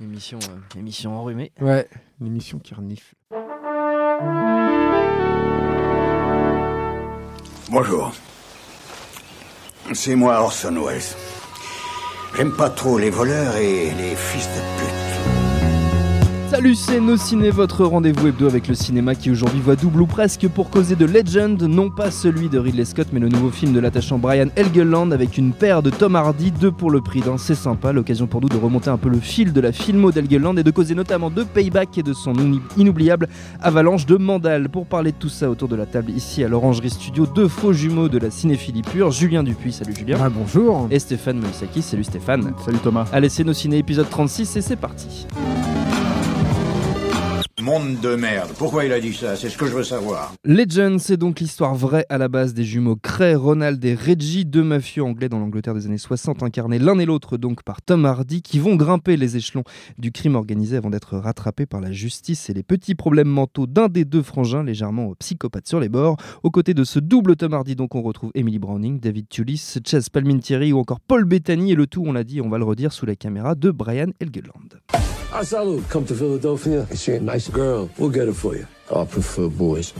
Émission, euh, émission enrhumée. Ouais, une émission qui renifle. Bonjour. C'est moi Orson Welles. J'aime pas trop les voleurs et les fils de pute. Salut, c'est Nos Ciné, votre rendez-vous hebdo avec le cinéma qui aujourd'hui voit double ou presque pour causer de Legend, non pas celui de Ridley Scott, mais le nouveau film de l'attachant Brian Helgeland avec une paire de Tom Hardy, deux pour le prix d'un. C'est sympa, l'occasion pour nous de remonter un peu le fil de la filmo d'Helgeland et de causer notamment de Payback et de son inoubliable avalanche de Mandal. Pour parler de tout ça autour de la table ici à l'Orangerie Studio, deux faux jumeaux de la cinéphilie pure, Julien Dupuis, salut Julien. Ah, bonjour. Et Stéphane Moïsaki, salut Stéphane. Salut Thomas. Allez, c'est Nos Ciné épisode 36 et c'est parti. Monde de merde. Pourquoi il a dit ça? C'est ce que je veux savoir. Legend, c'est donc l'histoire vraie à la base des jumeaux Cray, Ronald et Reggie, deux mafieux anglais dans l'Angleterre des années 60, incarnés l'un et l'autre donc par Tom Hardy, qui vont grimper les échelons du crime organisé avant d'être rattrapés par la justice et les petits problèmes mentaux d'un des deux frangins, légèrement psychopathe sur les bords. Aux côtés de ce double Tom Hardy, donc on retrouve Emily Browning, David Tulis, Chess Palminteri ou encore Paul Bettany, et le tout, on l'a dit, on va le redire sous la caméra de Brian Helgeland. I salute. Come to Philadelphia. You see a nice girl. We'll get her for you. I prefer boys.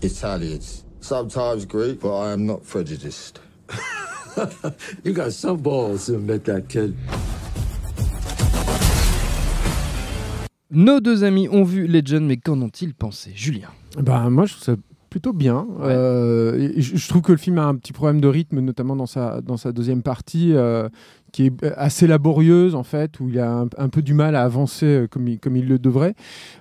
Italians. Sometimes Greek, but I am not prejudiced. you got some balls to admit that, kid. Nos deux amis ont vu Legend, mais qu'en ont-ils pensé Julien? Bah, moi, je trouve ça plutôt bien. Ouais. Euh, je, je trouve que le film a un petit problème de rythme, notamment dans sa, dans sa deuxième partie, euh, qui est assez laborieuse, en fait, où il a un, peu du mal à avancer euh, comme il, comme il le devrait.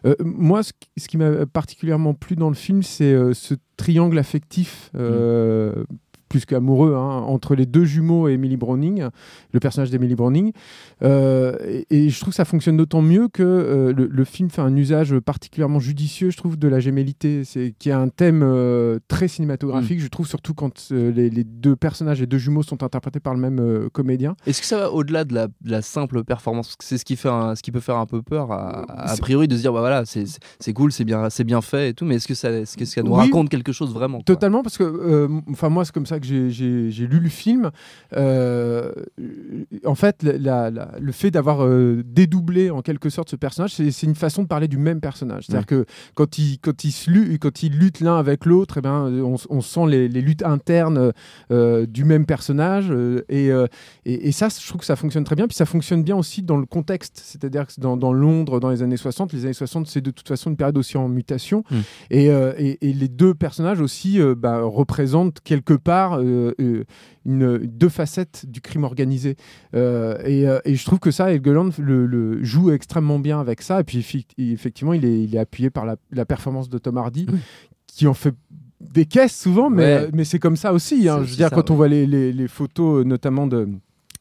Euh, moi, ce, qui- m'a particulièrement plu dans le film, c'est euh, ce triangle affectif. euh, plus qu'amoureux, hein, entre les deux jumeaux et Emily Browning, le personnage d'Emily Browning. Euh, et, et je trouve que ça fonctionne d'autant mieux que euh, le, le film fait un usage particulièrement judicieux, je trouve, de la gémellité, c'est qui est un thème euh, très cinématographique, je trouve, surtout quand les, les deux personnages et deux jumeaux sont interprétés par le même comédien. Est-ce que ça va au-delà de la, de la simple performance? C'est ce qui fait un- ce qui peut faire un peu peur C'est- priori de se dire bah voilà c'est cool c'est bien c'est bien fait et tout mais est-ce que ça est-ce que ça nous Oui. raconte quelque chose vraiment quoi? Totalement, parce que, enfin, moi, c'est comme ça que j'ai- lu le film. Euh, en fait, la- la- la- le fait d'avoir euh, dédoublé en quelque sorte ce personnage, c'est une façon de parler du même personnage. C'est-à-dire que quand ils quand ils se lu- quand ils luttent l'un avec l'autre, eh ben, on, on sent les, les luttes internes euh, du même personnage. et, et, et ça, je trouve que ça fonctionne très bien. Puis ça fonctionne bien aussi dans le contexte. C'est-à-dire que dans, dans Londres, dans les années 60, les années 60, c'est de toute façon une période aussi en mutation. Mm. Et, les deux personnages aussi bah, représentent quelque part euh, euh, une, deux facettes du crime organisé. Euh, et, et je trouve que ça, Helgeland le, le joue extrêmement bien avec ça. Et puis effectivement, il est, il est appuyé par la, la performance de Tom Hardy, Oui. qui en fait des caisses souvent, mais, Ouais. mais c'est comme ça aussi. hein. Je veux dire, ça, quand on voit les, les- les photos, notamment de,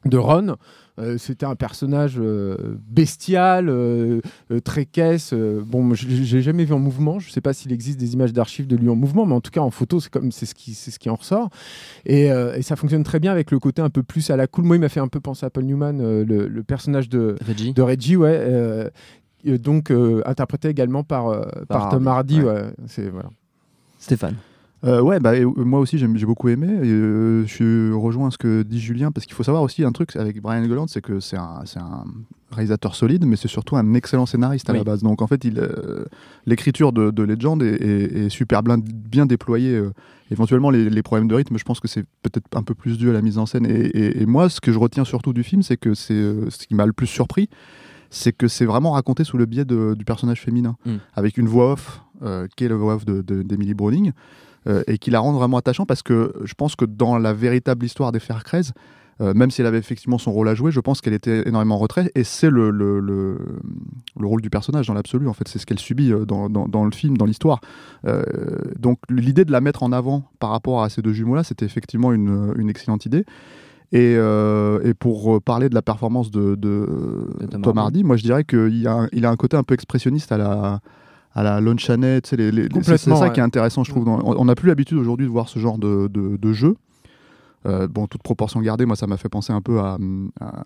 de Ron, euh, c'était un personnage euh, bestial, euh, très caisse. bon, l'ai jamais vu en mouvement. Je sais pas s'il existe des images d'archives de lui en mouvement, mais en tout cas en photo, c'est comme c'est ce qui c'est ce qui en ressort. Et, et ça fonctionne très bien avec le côté un peu plus à la cool. Moi, il m'a fait un peu penser à Paul Newman, le, le personnage de Reggie de Reggie, ouais. donc interprété également par, par, Tom Hardy, ouais. voilà. Stéphane Euh, ouais, bah, et, euh, moi aussi j'ai beaucoup aimé. Et, euh, je rejoins ce que dit Julien parce qu'il faut savoir aussi un truc avec Brian Helgeland, c'est que c'est un, réalisateur solide, mais c'est surtout un excellent scénariste à Oui. la base. Donc en fait, euh, l'écriture de, de Legend est, est- est super bien, bien déployée. euh. éventuellement, les, les problèmes de rythme, je pense que c'est peut-être un peu plus dû à la mise en scène. Et, moi, ce que je retiens surtout du film, c'est que c'est ce qui m'a le plus surpris, c'est que c'est vraiment raconté sous le biais de- du personnage féminin, Mm. avec une voix off, euh, qui est la voix off de- de- d'Emily Browning et qui la rend vraiment attachant parce que je pense que dans la véritable histoire des Crez, euh, même si elle avait effectivement son rôle à jouer, je pense qu'elle était énormément en retrait et c'est le, le, le, le rôle du personnage dans l'absolu. En fait, c'est ce qu'elle subit euh, dans, dans, dans le film, dans l'histoire. Euh, donc l'idée de la mettre en avant par rapport à ces deux jumeaux-là, c'était effectivement une, une excellente idée. Et, euh, et pour parler de la performance de, de, De Tom Hardy. Moi je dirais qu'il a, il a un côté un peu expressionniste à la, à la Lon Chaney, tu sais, c'est- ça qui est intéressant, je trouve. dans- on on n'a plus l'habitude aujourd'hui de voir ce genre de, de, de jeu. Euh, bon, toute proportion gardée, moi ça m'a fait penser un peu à, à,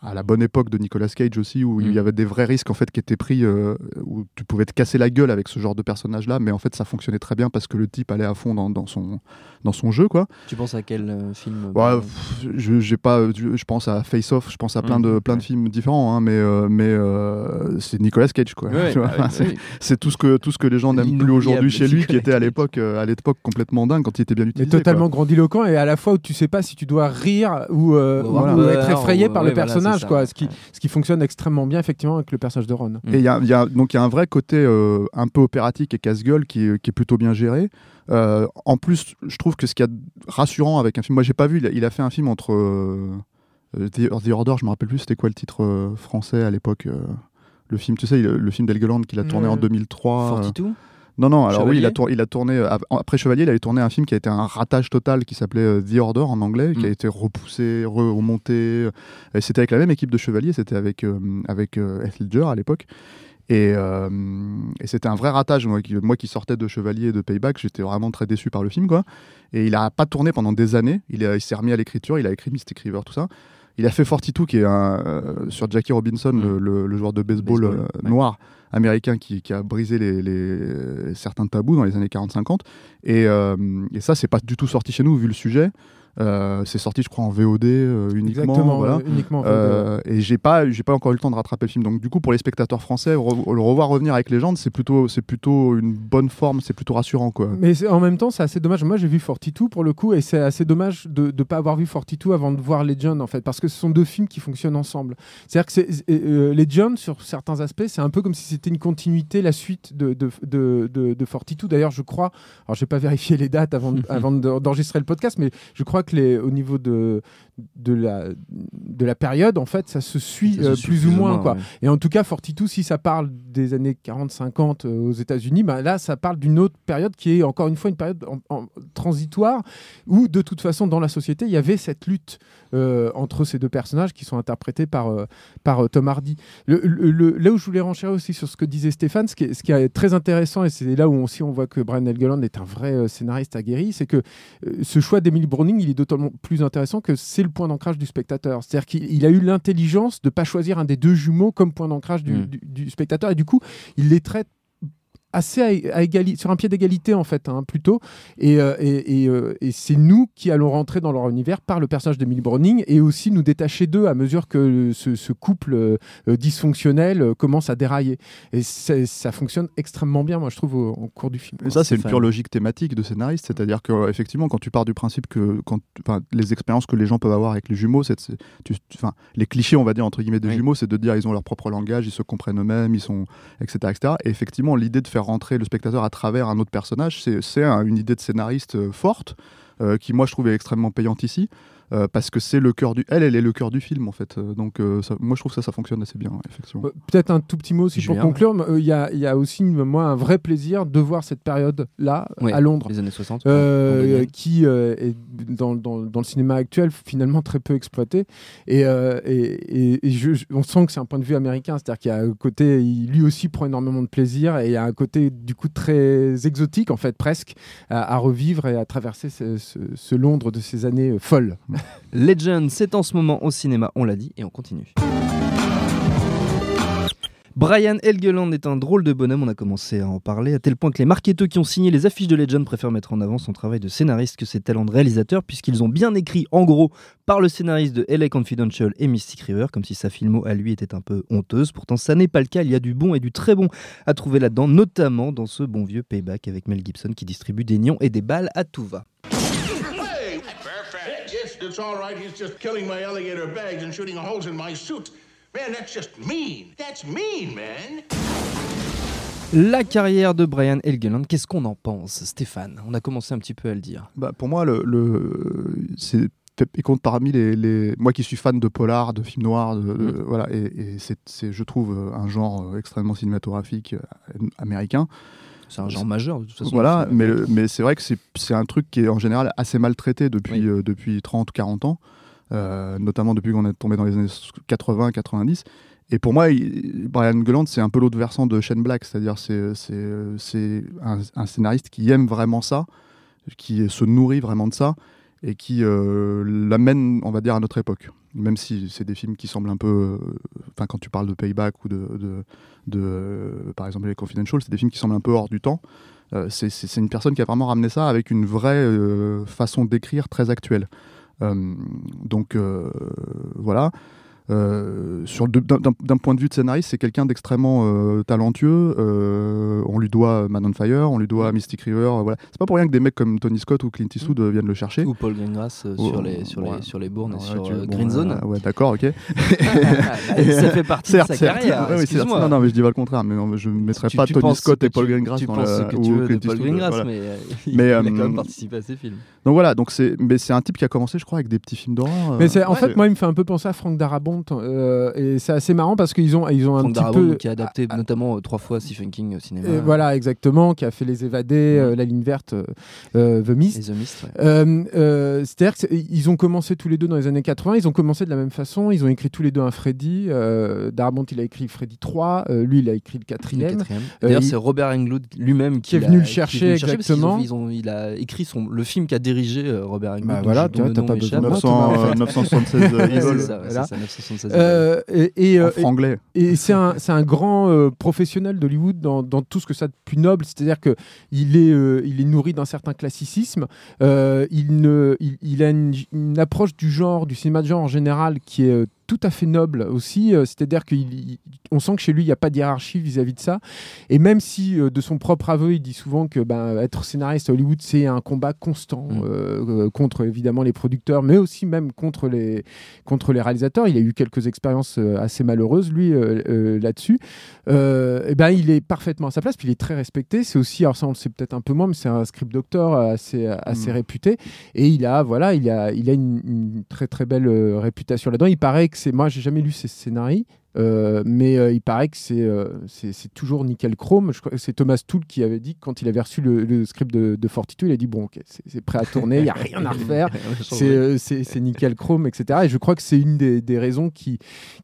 à la bonne époque de Nicolas Cage aussi, où il Mm. y avait des vrais risques en fait qui étaient pris, euh, où tu pouvais te casser la gueule avec ce genre de personnage-là, mais en fait ça fonctionnait très bien parce que le type allait à fond dans, dans son, dans son jeu, quoi. Tu penses à quel euh, film Ouais, euh, pff, je, j'ai pas, je, je pense à Face Off, je pense à plein Mm, de, plein de films différents, hein, mais, euh, mais euh, c'est Nicolas Cage, quoi. Ouais, Tu vois, bah oui, c'est, oui. c'est tout ce que tout ce que les gens n'aiment plus aujourd'hui chez lui, qui était à l'époque, euh, à l'époque complètement dingue quand il était bien Mais utilisé. totalement grandiloquent et à la fois où tu sais pas si tu dois rire ou, euh, être effrayé ou- par ouais, le voilà, personnage, c'est ça. quoi. Ce qui, Ouais. ce qui fonctionne extrêmement bien effectivement avec le personnage de Ron. Et il y a, il y a- donc il y a un vrai côté euh, un peu opératique et casse-gueule qui, est- qui est plutôt bien géré. Euh, en plus, je trouve que ce qu'il y a de rassurant avec un film, moi j'ai pas vu, il a, il a fait un film entre euh, The, The Order, je me rappelle plus c'était quoi le titre euh, français à l'époque. euh, le film, tu sais, le film qu'il a tourné en 2003. euh, 42 non, non, alors oui, il a, il tourné, euh, après Chevalier, il avait tourné un film qui a été un ratage total qui s'appelait euh, The Order en anglais, qui Mm. a été repoussé, re- remonté. euh, c'était avec la même équipe de Chevalier, c'était avec, euh, avec euh, Ledger à l'époque. Et, euh, et c'était un vrai ratage. Moi qui, moi qui sortais de Chevalier et de Payback, j'étais vraiment très déçu par le film. Quoi. Et il a pas tourné pendant des années. Il, il s'est remis à l'écriture, il a écrit Mystic River, tout ça. Il a fait 42, qui est un, euh, sur Jackie Robinson, Mm. le, le- le joueur de baseball, Baseball, euh, ouais. noir américain qui, qui a brisé les, les- certains tabous dans les années 40-50. Et, euh, et ça, c'est pas du tout sorti chez nous, vu le sujet. Euh, c'est sorti, je crois, en VOD euh, uniquement. Exactement, voilà. uniquement. en Euh, et j'ai pas, j'ai pas encore eu le temps de rattraper le film. Donc du coup, pour les spectateurs français, re- le revoir revenir avec Légende, c'est plutôt, c'est plutôt une bonne forme, c'est plutôt rassurant, quoi. Mais en même temps, c'est assez dommage. Moi, j'ai vu 42 pour le coup, et c'est assez dommage de ne pas avoir vu 42 avant de voir Legend, en fait, parce que ce sont deux films qui fonctionnent ensemble. C'est-à-dire que Legend, sur certains aspects, c'est un peu comme si c'était une continuité, la suite de, de, de, de, de 42. D'ailleurs, je crois, alors j'ai pas vérifié les dates avant, avant de- d'enregistrer le podcast, mais je crois que au niveau de, de, la, de la période, en fait, ça se suit, Ça se euh, suit plus, ou moins. quoi. ouais. Et en tout cas, 42, si ça parle des années 40-50 euh, aux États-Unis, bah là, ça parle d'une autre période qui est encore une fois une période en- en- transitoire où, de toute façon, dans la société, il y avait cette lutte euh, entre ces deux personnages qui sont interprétés par, par Tom Hardy. Le, le- le- là où je voulais renchérir aussi sur ce que disait Stéphane, ce qui est, ce qui est très intéressant, et c'est là où aussi on voit que Brian Helgeland est un vrai scénariste aguerri, c'est que ce choix d'Emily Browning, il est d'autant plus intéressant que c'est le point d'ancrage du spectateur. C'est-à-dire qu'il il a eu l'intelligence de ne pas choisir un des deux jumeaux comme point d'ancrage du, Mm. du- du spectateur, et du coup, il les traite assez à, à sur un pied d'égalité en fait hein, plutôt et, euh, et, et, euh, et c'est nous qui allons rentrer dans leur univers par le personnage de Millie Browning et aussi nous détacher d'eux à mesure que ce, ce couple euh, dysfonctionnel euh, commence à dérailler et ça fonctionne extrêmement bien moi je trouve au, au cours du film Et ça, c'est une pure logique thématique de scénariste, c'est-à-dire que effectivement, quand tu pars du principe que quand, les expériences que les gens peuvent avoir avec les jumeaux, c'est, enfin, les clichés, on va dire entre guillemets des Oui. jumeaux, c'est de dire ils ont leur propre langage, ils se comprennent eux-mêmes, ils sont, etc., etc. Et effectivement, l'idée de faire rentrer le spectateur à travers un autre personnage, c'est, c'est un- une idée de scénariste euh, forte, qui moi je trouve est extrêmement payante ici. euh, parce que c'est le cœur du, elle, elle est le cœur du film en fait. Euh, donc euh, ça- moi je trouve que ça, ça fonctionne assez bien, ouais, effectivement. Euh, Peut-être un tout petit mot aussi Julien, pour conclure. euh, Il y, a, il y a aussi, moi, un vrai plaisir de voir cette période-là Ouais, à Londres. Les années 60. Euh, londonienne. qui euh, est dans, dans- dans le cinéma actuel finalement très peu exploité. Et, euh, et, et- et je- je- on sent que c'est un point de vue américain, c'est-à-dire qu'il y a un côté, il, lui aussi prend énormément de plaisir et il y a un côté du coup très exotique en fait presque à, à revivre et à traverser ce, ce- Londres de ces années euh, folles. Legend, c'est en ce moment au cinéma, on l'a dit, et on continue. Brian Helgeland est un drôle de bonhomme, on a commencé à en parler, à tel point que les marketeurs qui ont signé les affiches de Legend préfèrent mettre en avant son travail de scénariste que ses talents de réalisateur, puisqu'ils ont bien écrit, en gros, par le scénariste de LA Confidential et Mystic River, comme si sa filmo à lui était un peu honteuse. Pourtant, ça n'est pas le cas, il y a du bon et du très bon à trouver là-dedans, notamment dans ce bon vieux payback avec Mel Gibson qui distribue des nions et des balles à tout va. It's all right. He's just killing my alligator bags and shooting holes in my suit. Man, that's just mean. That's mean, man. La carrière de Brian Helgeland, qu'est-ce qu'on en pense, Stéphane? On a commencé un petit peu à le dire. Bah, pour moi, le, le- c'est il compte parmi les, les- moi qui suis fan de polar, de films noirs, de, de- Mm. voilà, et, et c'est, c'est, je trouve un genre euh, extrêmement cinématographique euh, américain. C'est un genre majeur de toute façon. Voilà, mais, le- mais c'est vrai que c'est, un truc qui est en général assez mal traité depuis, Oui. euh, depuis 30 40 ans, euh, notamment depuis qu'on est tombé dans les années 80 90. Et pour moi, il- Brian Gelland, c'est un peu l'autre versant de Shane Black, c'est-à-dire c'est, un, un scénariste qui aime vraiment ça, qui se nourrit vraiment de ça et qui euh, l'amène, on va dire, à notre époque. même si c'est des films qui semblent un peu. Quand tu parles de Payback ou de, de, de, euh, par exemple, les Confidential, c'est des films qui semblent un peu hors du temps. Euh, c'est- une personne qui a vraiment ramené ça avec une vraie euh, façon d'écrire très actuelle. Donc voilà. Euh, d'un- point de vue de scénariste, c'est quelqu'un d'extrêmement euh, talentueux. Euh, on lui doit Man on Fire, on lui doit Mystic River. euh, voilà. C'est pas pour rien que des mecs comme Tony Scott ou Clint Eastwood euh, viennent le chercher. Ou Paul Greengrass euh, Oh, sur, les, sur, ouais. les, sur les bournes et sur tu- euh, bon, Green Zone. ouais, d'accord, ok. ça fait partie certes, de sa certes. carrière. Ouais. Non, non, mais je dis pas le contraire. Mais non, je ne mettrais pas tu Tony Scott et Paul Greengrass dans la- ou Clint Paul Eastwood, Greengrass, voilà. mais euh, il, Mais, il a quand même participé à ces films. Donc voilà, donc c'est, mais c'est un type qui a commencé, je crois, avec des petits films d'horreur. Mais c'est, en fait, moi, il me fait un peu penser à Frank Euh, et c'est assez marrant parce qu'ils ont, ils ont un Frank petit peu. qui a adapté notamment euh, trois fois Stephen King au cinéma. Et voilà, exactement, qui a fait Les Évadés, euh, La Ligne Verte, euh, euh, The Mist. The Mist, ouais. Euh, euh, C'est-à-dire qu'ils ont commencé tous les deux dans les années 80, ils ont commencé de la même façon, ils ont écrit tous les deux un Freddy. Euh, Darabont, il a écrit Freddy 3, euh, lui, il a écrit le quatrième. quatrième. Euh, D'ailleurs, il- c'est Robert Englund lui-même Qui est venu le chercher, ont- exactement. ils ont- il a écrit son, le film qu'a dirigé euh, Robert Englund. Bah voilà, tu nom pas besoin de m'échappe. moi, Thomas, en 900, fait. 976 Ouais, Evil. c'est ça, ouais, Voilà. C'est ça, 976. Euh, et, et, euh, en franglais. Et c'est un, c'est un grand euh, professionnel d'Hollywood dans, dans tout ce que ça a de plus noble, c'est-à-dire que il est, euh, il est nourri d'un certain classicisme. euh, il, ne, il, il a une, une approche du genre, du cinéma de genre en général, qui est euh, tout à fait noble aussi. euh, c'est-à-dire qu'on sent que chez lui, il n'y a pas de hiérarchie vis-à-vis de ça. Et même si, euh, de son propre aveu, il dit souvent que ben, être scénariste à Hollywood, c'est un combat constant Mm. euh, contre évidemment les producteurs, mais aussi même contre les, contre les réalisateurs. Il a eu quelques expériences assez malheureuses, lui, euh, euh, là-dessus. Eh ben, il est parfaitement à sa place, puis il est très respecté. C'est aussi, alors ça on le sait peut-être un peu moins, mais c'est un script doctor assez, assez Mm. réputé. Et il a, voilà, il a, il a une, une très très belle réputation là-dedans. Il paraît que c'est, moi j'ai jamais lu ses scénarios. euh, mais euh, il paraît que c'est euh, c'est toujours nickel chrome. Que c'est Thomas Toole qui avait dit que quand il avait reçu le, le script de, de Fortitude, il a dit bon, ok, c'est prêt à tourner, il n'y a rien à refaire c'est nickel chrome, etc. Et je crois que c'est une des, des raisons qui,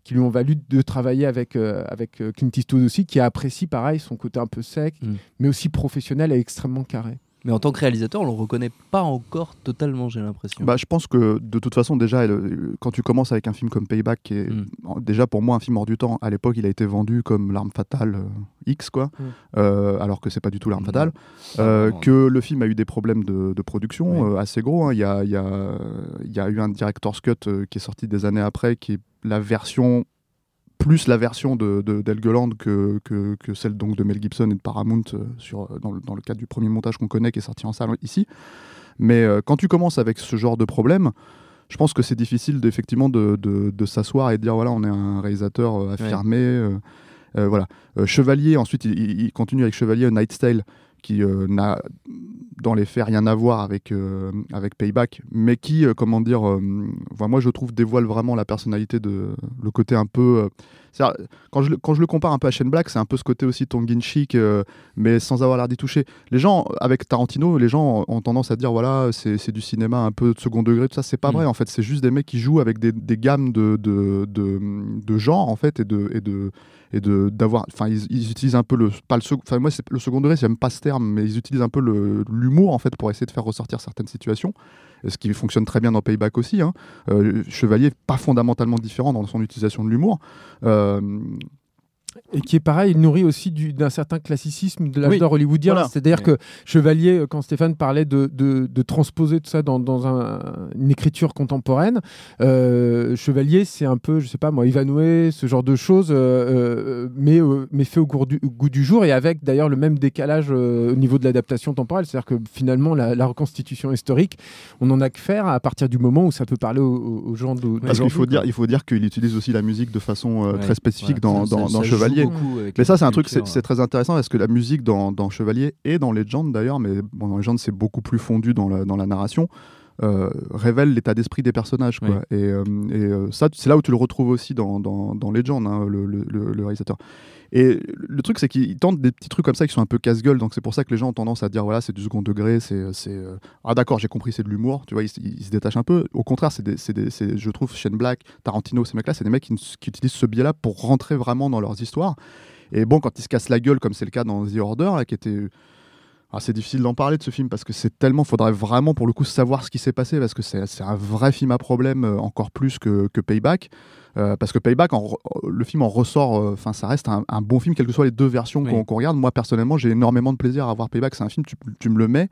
qui lui ont valu de travailler avec, avec Clint Eastwood aussi, qui apprécie pareil son côté un peu sec, Mm. mais aussi professionnel et extrêmement carré. Mais en tant que réalisateur, on le reconnaît pas encore totalement, j'ai l'impression. Bah, je pense que de toute façon, déjà, elle- quand tu commences avec un film comme Payback, qui est Mm. déjà pour moi un film hors du temps, à l'époque, il a été vendu comme l'arme fatale euh, X, quoi, Mm. Euh, alors que c'est pas du tout l'arme Mm. fatale. Ah, Euh, que le film a eu des problèmes de, de production Oui. euh, assez gros. hein. Il y, a, y, a, il y a eu un director's cut euh, qui est sorti des années après, qui est la version plus la version de, de que, que, que celle donc de Mel Gibson et de Paramount euh, sur, euh, dans, le, dans le cadre du premier montage qu'on connaît qui est sorti en salle ici. Mais euh, quand tu commences avec ce genre de problème, je pense que c'est difficile d'effectivement de, de, de s'asseoir et de dire voilà, on est un réalisateur affirmé. euh, voilà. Chevalier, ensuite, il, il- continue avec Chevalier, A Night's Tale, qui euh, n'a dans les faits rien à voir avec, euh, avec Payback, mais qui, euh, comment dire, enfin, moi je trouve dévoile vraiment la personnalité de le côté un peu. quand, je, le- quand je le compare un peu à Shane Black, c'est un peu ce côté aussi tongue in cheek, euh, mais sans avoir l'air d'y toucher. Les gens, avec Tarantino, les gens ont tendance à dire voilà, c'est du cinéma un peu de second degré, tout ça. C'est pas Mm. vrai en fait, c'est juste des mecs qui jouent avec des, des gammes de, de, de, de genres en fait et de. Et de et de d'avoir enfin ils, utilisent un peu le enfin moi c'est le second degré j'aime pas ce terme mais ils utilisent un peu l'humour en fait pour essayer de faire ressortir certaines situations ce qui fonctionne très bien dans Payback aussi hein. Euh, Chevalier pas fondamentalement différent dans son utilisation de l'humour Euh, Et qui est pareil, il nourrit aussi du- d'un certain classicisme de l'âge Oui, d'or hollywoodien. voilà. C'est-à-dire Ouais. que Chevalier, euh, quand Stéphane parlait de, de, de transposer tout ça dans, dans un- une écriture contemporaine, euh, Chevalier, c'est un peu, je sais pas moi, Ivanhoe, ce genre de choses, euh, mais, euh, mais fait au goût, du, au goût du jour et avec d'ailleurs le même décalage euh, au niveau de l'adaptation temporelle. C'est-à-dire que finalement, la, la reconstitution historique, on en a que faire à partir du moment où ça peut parler aux, gens de. parce qu'il faut dire il faut dire qu'il utilise aussi la musique de façon euh, Ouais, très spécifique dans, dans, joue Chevalier. Avec Mais ça, c'est un truc, c'est très intéressant parce que la musique dans, dans Chevalier et dans Legend d'ailleurs, mais bon, dans Legend, c'est beaucoup plus fondu dans la, dans la narration, euh, révèle l'état d'esprit des personnages. Quoi. Et, euh, et, euh, ça, c'est là où tu le retrouves aussi dans, dans, dans Legend, hein, le, le- réalisateur. Et le truc, c'est qu'il tente des petits trucs comme ça qui sont un peu casse-gueule, donc c'est pour ça que les gens ont tendance à dire voilà, c'est du second degré, c'est. Ah d'accord, j'ai compris, c'est de l'humour, tu vois, ils, se détachent un peu. Au contraire, c'est des, des- je trouve Shane Black, Tarantino, ces mecs-là, c'est des mecs qui, qui utilisent ce biais-là pour rentrer vraiment dans leurs histoires. Et bon, quand ils se cassent la gueule, comme c'est le cas dans The Order, là, qui était c'est difficile d'en parler de ce film parce que c'est tellement, faudrait vraiment pour le coup savoir ce qui s'est passé parce que c'est un vrai film à problème euh, encore plus que, que Payback. Euh, parce que Payback, en re- le film en ressort, euh, enfin ça reste un, un bon film, quelles que soient les deux versions Oui. qu'on regarde. Moi personnellement, j'ai énormément de plaisir à voir Payback. C'est un film, tu, tu me le mets,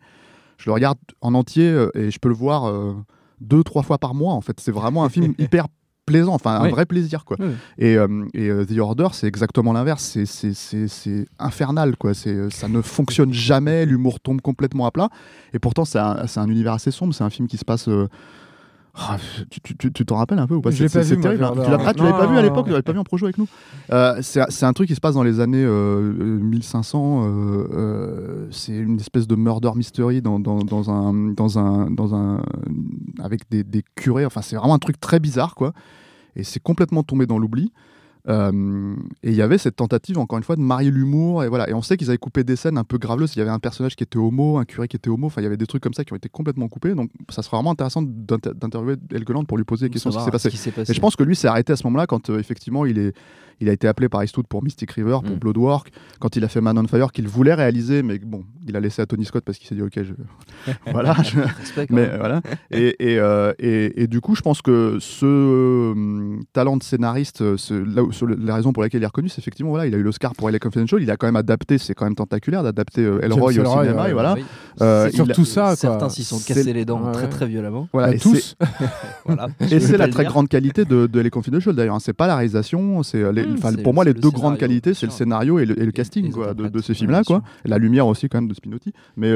je le regarde en entier euh, et je peux le voir euh, deux, trois fois par mois. En fait, c'est vraiment un film hyper plaisant, enfin un Oui. vrai plaisir quoi. Oui. Et, euh, et euh, The Order, c'est exactement l'inverse. C'est- C'est c'est- c'est infernal, quoi. C'est euh, Ça ne fonctionne jamais. L'humour tombe complètement à plat. Et pourtant, c'est un, c'est un univers assez sombre. C'est un film qui se passe. euh, ah, tu- t'en rappelles un peu ou pas? C'est terrible. Hein. Tu l'as- ah, pas vu à l'époque? Tu l'avais pas vu en projet avec nous? Euh, C'est un truc qui se passe dans les années euh, euh, 1500. euh, euh, c'est une espèce de murder mystery dans, dans, dans un, dans un, dans un, avec des, des curés. Enfin, c'est vraiment un truc très bizarre, quoi. Et c'est complètement tombé dans l'oubli. Euh, et il y avait cette tentative, encore une fois, de marier l'humour. Et voilà. Et on sait qu'ils avaient coupé des scènes un peu graveleuses. Il y avait un personnage qui était homo, un curé qui était homo. Enfin, il y avait des trucs comme ça qui ont été complètement coupés. Donc, ça serait vraiment intéressant d'inter- d'interviewer Helgeland pour lui poser des questions sur ce qui s'est passé. Et je pense que lui s'est arrêté à ce moment-là quand euh, effectivement il, est, il a été appelé par Eastwood pour Mystic River, pour Mm. Bloodwork, quand il a fait Man on Fire qu'il voulait réaliser, mais bon, il a laissé à Tony Scott parce qu'il s'est dit ok, je... voilà. je- Mais euh, voilà. Et, et, et- et du coup, je pense que ce euh, talent de scénariste, ce- là où- sur le- la raison pour laquelle il est reconnu, c'est effectivement voilà, il a eu l'Oscar pour LA Confidential. Il a quand même adapté, c'est quand même tentaculaire d'adapter euh, Elroy au cinéma. ouais, et voilà. Oui. Euh, a- surtout ça, quoi. Certains s'y sont cassés les dents Ouais, très très violemment. Voilà, Bah, et tous. Voilà. Et c'est la très grande qualité de, de Les Confidential d'ailleurs. hein. C'est pas la réalisation, c'est euh, Mmh, c'est- pour moi les le deux grandes qualités, c'est le scénario et le, casting de, ces films-là, quoi. La lumière aussi quand même de Spinotti. Mais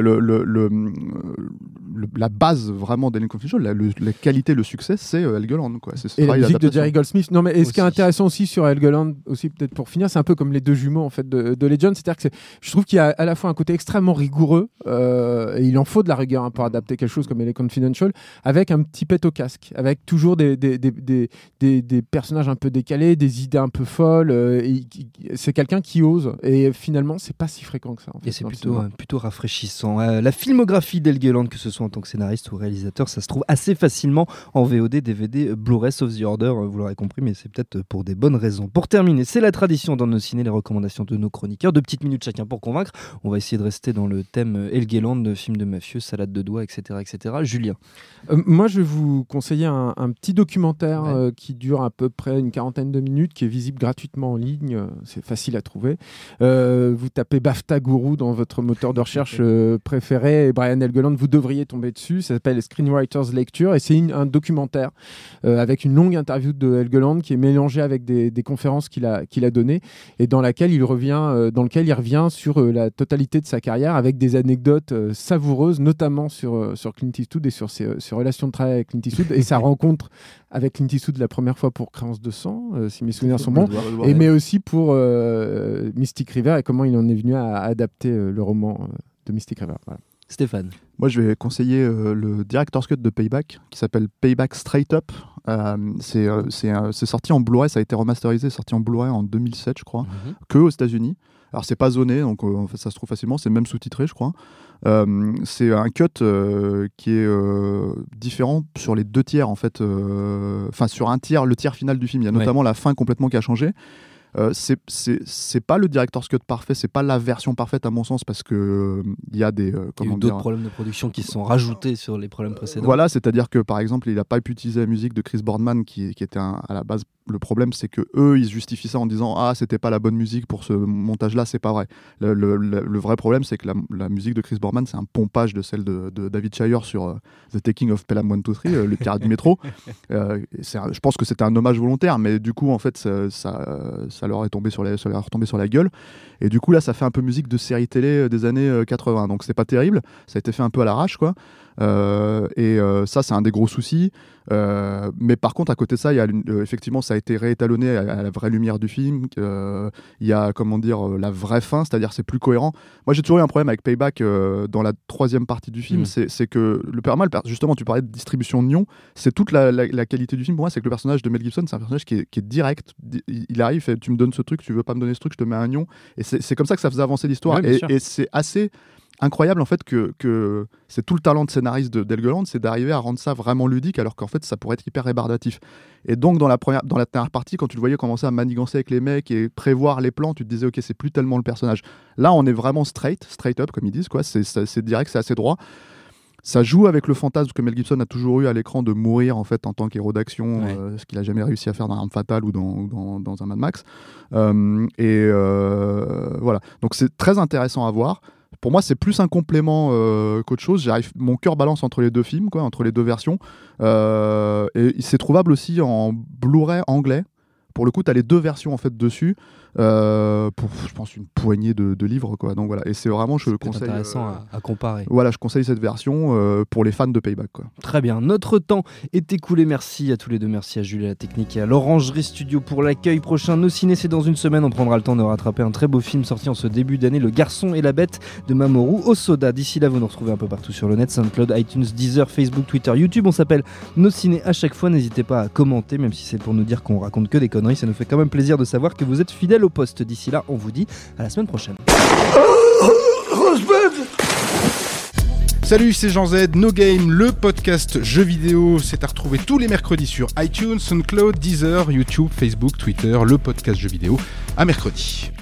la base vraiment d'Alien Confidential, la, la qualité, le succès, c'est euh, Helgeland, quoi. C'est ce Et la musique de. Jerry Goldsmith. Non, mais et ce qui est intéressant aussi sur Helgeland, aussi peut-être pour finir, c'est un peu comme les deux jumeaux en fait de, de Legend. C'est-à-dire que je trouve qu'il y a à la fois un côté extrêmement rigoureux, euh, et il en faut de la rigueur hein, pour adapter quelque chose comme les Confidential, avec un petit pet au casque, avec toujours des, des, des, des, des- des personnages un peu décalés, des idées un peu folles. euh, c'est quelqu'un qui ose. Et finalement, c'est pas si fréquent que ça. en fait, Et c'est plutôt, euh, plutôt rafraîchissant. La filmographie d'Helgeland, que ce soit en tant que scénariste ou réalisateur, ça se trouve assez facilement en VOD, DVD, Blu-ray, sauf The Order, euh, vous l'aurez compris, mais c'est peut-être pour des bonnes raisons. Pour terminer, c'est la tradition dans nos ciné, les recommandations de nos chroniqueurs. Deux petites minutes chacun pour convaincre. On va essayer de rester dans le thème euh, Helgeland, de film de mafieux, salade de doigts, etc. etc. Julien. Euh, moi, je vais vous conseiller un, un petit documentaire Ouais. euh, qui dure à peu près une quarantaine de minutes, qui est visible gratuitement en ligne. C'est facile à trouver. Euh, vous tapez BAFTA Guru dans votre moteur de recherche préféré et Brian Helgeland, vous devriez tomber dessus. Ça s'appelle Screenwriters Lecture et c'est un documentaire avec une longue interview de Helgeland qui est mélangée avec des, des conférences qu'il a, qu'il a données et dans laquelle il revient, euh, dans lequel il revient sur euh, la totalité de sa carrière avec des anecdotes euh, savoureuses, notamment sur, sur Clint Eastwood et sur ses, ses relations de travail avec Clint Eastwood et sa rencontre avec Clint Eastwood la première fois pour Créance de sang, euh, si mes souvenirs sont bons, et mais aussi pour euh, Mystic River et comment il en est venu à, adapter euh, le roman de Mystic River. Voilà. Stéphane. Moi, je vais conseiller euh, le director's cut de Payback, qui s'appelle Payback Straight Up. Euh, c'est euh, c'est, euh, c'est sorti en Blu-ray, ça a été remasterisé, sorti en Blu-ray en 2007, je crois, que aux États-Unis. Alors, c'est pas zoné, donc euh, ça se trouve facilement, c'est même sous-titré, je crois. C'est un cut qui est différent sur les deux tiers, en fait. Enfin, sur un tiers, le tiers final du film. Il y a Ouais. notamment la fin complètement qui a changé. Euh, c'est- c'est c'est pas le director's cut parfait, c'est pas la version parfaite à mon sens parce que euh, il y a des euh, Il y a comment d'autres problèmes de production qui se sont rajoutés sur les problèmes précédents. voilà, c'est-à-dire que par exemple, il n'a pas pu utiliser la musique de Chris Boardman, qui, qui était un- à la base. Le problème, c'est que eux, ils justifient ça en disant ah c'était pas la bonne musique pour ce montage-là, c'est pas vrai. Le, le- le- le vrai problème, c'est que la, la musique de Chris Boardman, c'est un pompage de celle de, de David Shire sur euh, The Taking of Pelham 123, euh, le pirate du métro. Euh, un- je pense que c'était un hommage volontaire, mais du coup, en fait, ça, ça, ça leur est tombé sur la, ça leur est retombé sur la gueule. Et du coup, là, ça fait un peu musique de série télé des années euh, 80. Donc, c'est pas terrible. Ça a été fait un peu à l'arrache, quoi. Euh, et euh, ça, c'est un des gros soucis. Euh, mais par contre, à côté de ça, il y a effectivement, ça a été réétalonné à, à la vraie lumière du film. Il y a, comment dire, la vraie fin, c'est-à-dire c'est plus cohérent. Moi, j'ai toujours eu un problème avec Payback dans la troisième partie du film. Mm. C'est que le père mal, justement, tu parlais de distribution de nions, c'est toute la, la- la qualité du film. Pour moi, c'est que le personnage de Mel Gibson, c'est un personnage qui est, qui est direct. Di- Il il arrive, fait, tu me donnes ce truc, tu veux pas me donner ce truc, je te mets un nion. Et c'est comme ça que ça faisait avancer l'histoire. Ouais, et et c'est assez incroyable en fait que, que c'est tout le talent de scénariste de Delgeland, c'est d'arriver à rendre ça vraiment ludique alors qu'en fait ça pourrait être hyper rébarbatif. Et donc dans la première, dans la dernière partie, quand tu le voyais commencer à manigancer avec les mecs et prévoir les plans, tu te disais ok c'est plus tellement le personnage. Là on est vraiment straight, straight up comme ils disent quoi. C'est direct, c'est assez droit. Ça joue avec le fantasme que Mel Gibson a toujours eu à l'écran de mourir en fait en tant qu'héros d'action, Ouais. euh, ce qu'il a jamais réussi à faire dans Arme Fatale ou dans, dans, dans un Mad Max. Euh, et euh, voilà, donc c'est très intéressant à voir. Pour moi, c'est plus un complément euh, qu'autre chose. J'arrive, mon cœur balance entre les deux films, quoi, entre les deux versions. Euh, et c'est trouvable aussi en Blu-ray anglais. Pour le coup, tu as les deux versions en fait dessus. Euh, pour, je pense, une poignée de, de livres, quoi. Donc voilà. Et c'est vraiment, je conseille. intéressant euh, à, à comparer. Voilà, je conseille cette version euh, pour les fans de Payback, quoi. Très bien, notre temps est écoulé. Merci à tous les deux. Merci à Julie à la technique et à l'Orangerie Studio pour l'accueil prochain. Nos ciné, c'est dans une semaine. On prendra le temps de rattraper un très beau film sorti en ce début d'année, Le Garçon et la Bête de Mamoru Osoda. D'ici là, vous nous retrouvez un peu partout sur le net, SoundCloud, iTunes, Deezer, Facebook, Twitter, YouTube. On s'appelle Nos ciné à chaque fois. N'hésitez pas à commenter, même si c'est pour nous dire qu'on raconte que des conneries. Ça nous fait quand même plaisir de savoir que vous êtes fidèles au poste. D'ici là, on vous dit à la semaine prochaine. Salut, c'est Jean Z, No Game, le podcast jeux vidéo. C'est à retrouver tous les mercredis sur iTunes, SoundCloud, Deezer, YouTube, Facebook, Twitter, le podcast jeux vidéo. À mercredi.